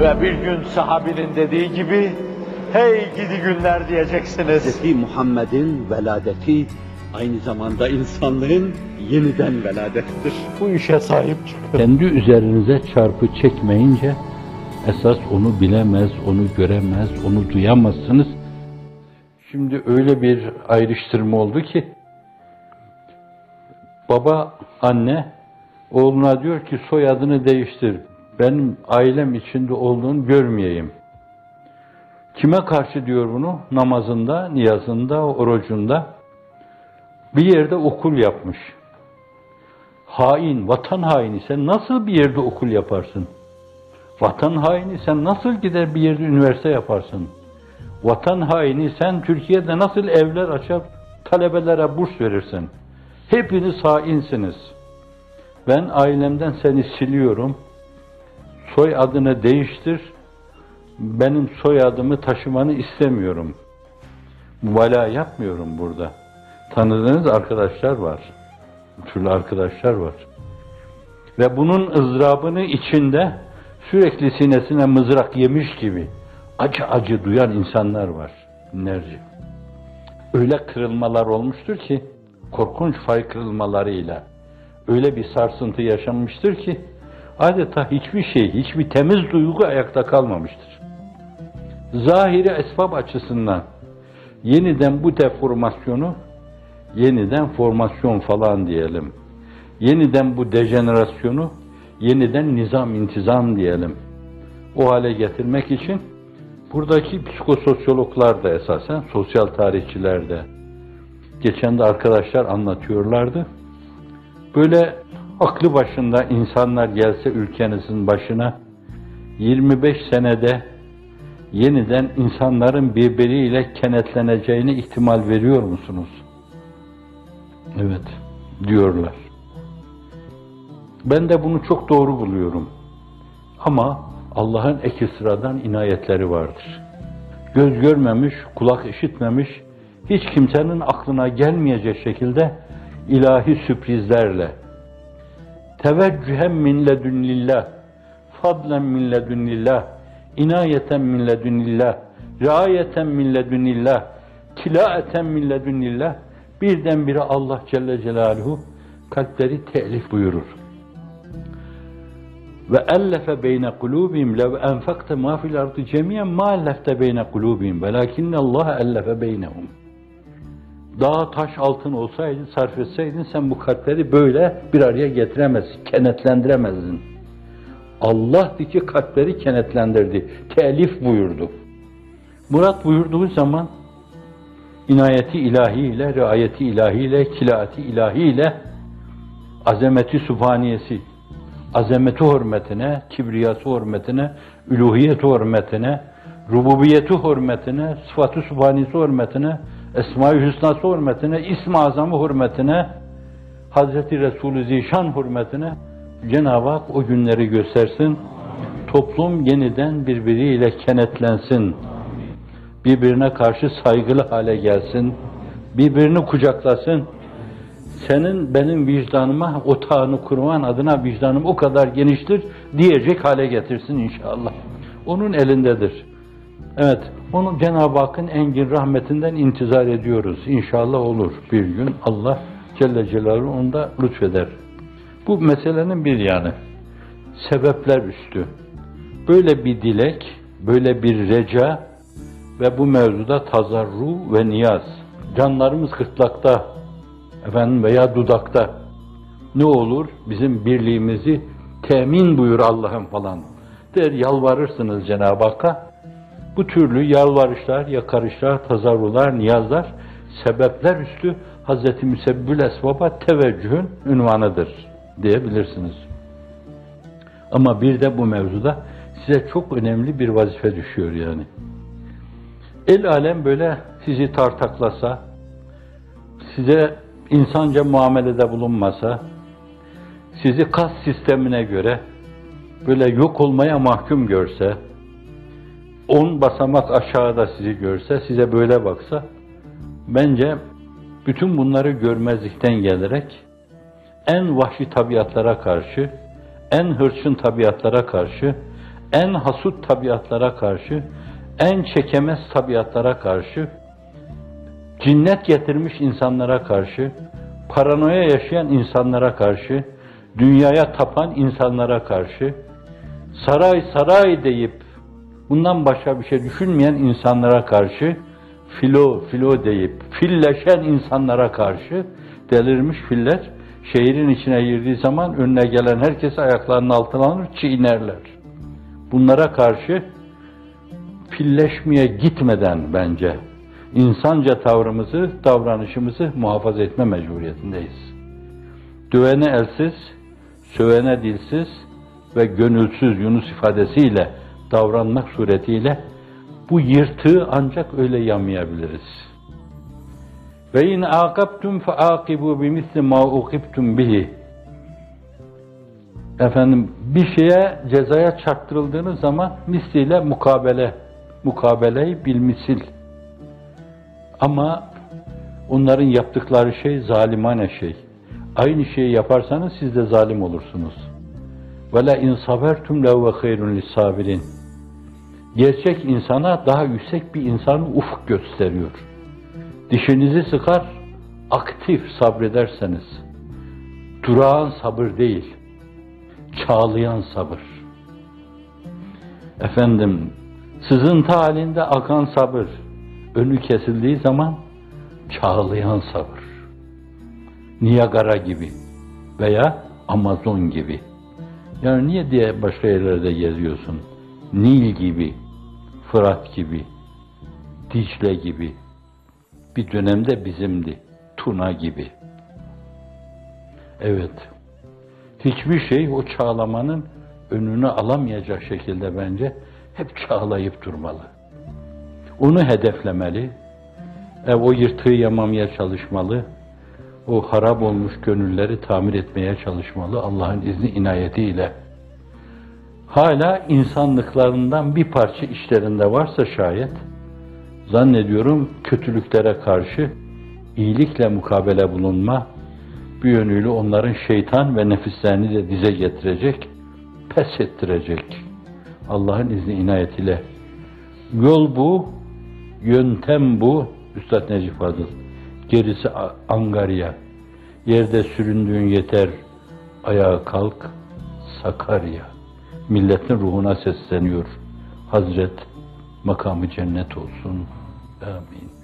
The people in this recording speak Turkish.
Ve bir gün sahabinin dediği gibi, hey gidi günler diyeceksiniz. Hz. Muhammed'in veladeti aynı zamanda insanlığın yeniden veladettir. Bu işe sahip çıkın. Kendi üzerinize çarpı çekmeyince esas onu bilemez, onu göremez, onu duyamazsınız. Şimdi öyle bir ayrıştırma oldu ki baba, anne oğluna diyor ki soyadını değiştir. Benim ailem içinde olduğunu görmeyeyim. Kime karşı diyor bunu? Namazında, niyazında, orucunda. Bir yerde okul yapmış. Hain, vatan haini sen nasıl bir yerde okul yaparsın? Vatan haini sen nasıl gider bir yerde üniversite yaparsın? Vatan haini sen Türkiye'de nasıl evler açar talebelere burs verirsin? Hepiniz hainsiniz. Ben ailemden seni siliyorum. Soy adını değiştir. Benim soyadımı taşımanı istemiyorum. Mübalağa yapmıyorum burada. Tanıdığınız arkadaşlar var. Türlü arkadaşlar var. Ve bunun ızdırabını içinde sürekli sinesine mızrak yemiş gibi acı acı duyan insanlar var. Binlerce. Öyle kırılmalar olmuştur ki korkunç fay kırılmalarıyla öyle bir sarsıntı yaşanmıştır ki adeta hiçbir şey, hiçbir temiz duygu ayakta kalmamıştır. Zahiri esbab açısından yeniden bu deformasyonu yeniden formasyon falan diyelim. Yeniden bu dejenerasyonu yeniden nizam intizam diyelim. O hale getirmek için buradaki psikososyologlar da esasen sosyal tarihçiler de geçen de arkadaşlar anlatıyorlardı. Böyle aklı başında insanlar gelse ülkenizin başına 25 senede yeniden insanların birbiriyle kenetleneceğine ihtimal veriyor musunuz? Evet, diyorlar. Ben de bunu çok doğru buluyorum. Ama Allah'ın eki sıradan inayetleri vardır. Göz görmemiş, kulak işitmemiş, hiç kimsenin aklına gelmeyecek şekilde ilahi sürprizlerle teveccühen min ledünnillah, fadlen min ledünnillah, inayeten min ledünnillah, riayeten min ledünnillah, tilaeten min ledünnillah, birdenbire Allah Celle Celaluhu kalpleri telif buyurur. Ve ellefe beyne kulubihim lev enfakte ma fil ardı cemiyen ma ellefte beyne kulubihim velakinne Allah ellefe beynehum. Dağ taş altın olsaydı, sarf etseydin sen bu kalpleri böyle bir araya getiremezsin, kenetlendiremezdin. Allah ki kalpleri kenetlendirdi, telif buyurdu. Murat buyurduğu zaman inayeti ilahiyle, riayeti ilahiyle, kilaati ilahiyle azameti subhaniyesi, azameti hürmetine, kibriyatı hürmetine, üluhiyeti hürmetine, rububiyeti hürmetine, sıfatı subhaniyesi hürmetine, Esma-i Hüsna'sı hürmetine, İsm-i Azam'ı hürmetine, Hazreti Resulü Zişan hürmetine Cenab-ı Hak o günleri göstersin. Toplum yeniden birbiriyle kenetlensin. Birbirine karşı saygılı hale gelsin. Birbirini kucaklasın. Senin benim vicdanıma otağını kurman adına vicdanım o kadar geniştir diyecek hale getirsin inşallah. Onun elindedir. Evet, onu Cenab-ı Hakk'ın engin rahmetinden intizar ediyoruz. İnşallah olur bir gün Allah Celle Celaluhu onda lütfeder. Bu meselenin bir yanı. Sebepler üstü. Böyle bir dilek, böyle bir reca ve bu mevzuda tazarru ve niyaz. Canlarımız gırtlakta, efendim veya dudakta. Ne olur bizim birliğimizi temin buyur Allah'ım falan. Der yalvarırsınız Cenab-ı Hakk'a. Bu türlü yalvarışlar, yakarışlar, tazarrular, niyazlar sebepler üstü Hz. Müsebbül Esbab'a teveccühün ünvanıdır diyebilirsiniz. Ama bir de bu mevzuda size çok önemli bir vazife düşüyor yani. El alem böyle sizi tartaklasa, size insanca muamelede bulunmasa, sizi kas sistemine göre böyle yok olmaya mahkum görse, on basamak aşağıda sizi görse, size böyle baksa, bence bütün bunları görmezlikten gelerek en vahşi tabiatlara karşı, en hırçın tabiatlara karşı, en hasut tabiatlara karşı, en çekemez tabiatlara karşı, cinnet getirmiş insanlara karşı, paranoya yaşayan insanlara karşı, dünyaya tapan insanlara karşı, saray saray deyip bundan başka bir şey düşünmeyen insanlara karşı, filo filo deyip filleşen insanlara karşı delirmiş filler şehrin içine girdiği zaman önüne gelen herkes ayaklarının altına alır, çiğnerler. Bunlara karşı filleşmeye gitmeden bence insanca tavrımızı, davranışımızı muhafaza etme mecburiyetindeyiz. Dövene elsiz, sövene dilsiz ve gönülsüz Yunus ifadesiyle davranmak suretiyle bu yırtığı ancak öyle yamayabiliriz. Ve in aqabtum fa aqibu bimisli ma uqibtum bihi. Efendim bir şeye cezaya çarptırıldığınız zaman misliyle mukabele, mukabeleyi bilmisil. Ama onların yaptıkları şey zalimane şey. Aynı şeyi yaparsanız siz de zalim olursunuz. Ve la in sabertum ve hayrun sabirin. Gerçek insana daha yüksek bir insan ufuk gösteriyor. Dişinizi sıkar, aktif sabrederseniz, durağan sabır değil, çağlayan sabır. Efendim, sızıntı halinde akan sabır, önü kesildiği zaman çağlayan sabır. Niagara gibi veya Amazon gibi. Yani niye diye başka yerlerde geziyorsun? Nil gibi, Fırat gibi, Dicle gibi. Bir dönemde bizimdi. Tuna gibi. Evet. Hiçbir şey o çağlamanın önünü alamayacak şekilde bence hep çağlayıp durmalı. Onu hedeflemeli. E, o yırtığı yamamaya çalışmalı. O harap olmuş gönülleri tamir etmeye çalışmalı Allah'ın izni inayetiyle. Hala insanlıklarından bir parça işlerinde varsa şayet, zannediyorum kötülüklere karşı iyilikle mukabele bulunma, bir yönüyle onların şeytan ve nefislerini de dize getirecek, pes ettirecek. Allah'ın izni inayetiyle. Yol bu, yöntem bu, Üstad Necip Fazıl. Gerisi Angarya. Yerde süründüğün yeter, ayağa kalk, Sakarya. Milletin ruhuna sesleniyor. Hazret makamı cennet olsun. Amin.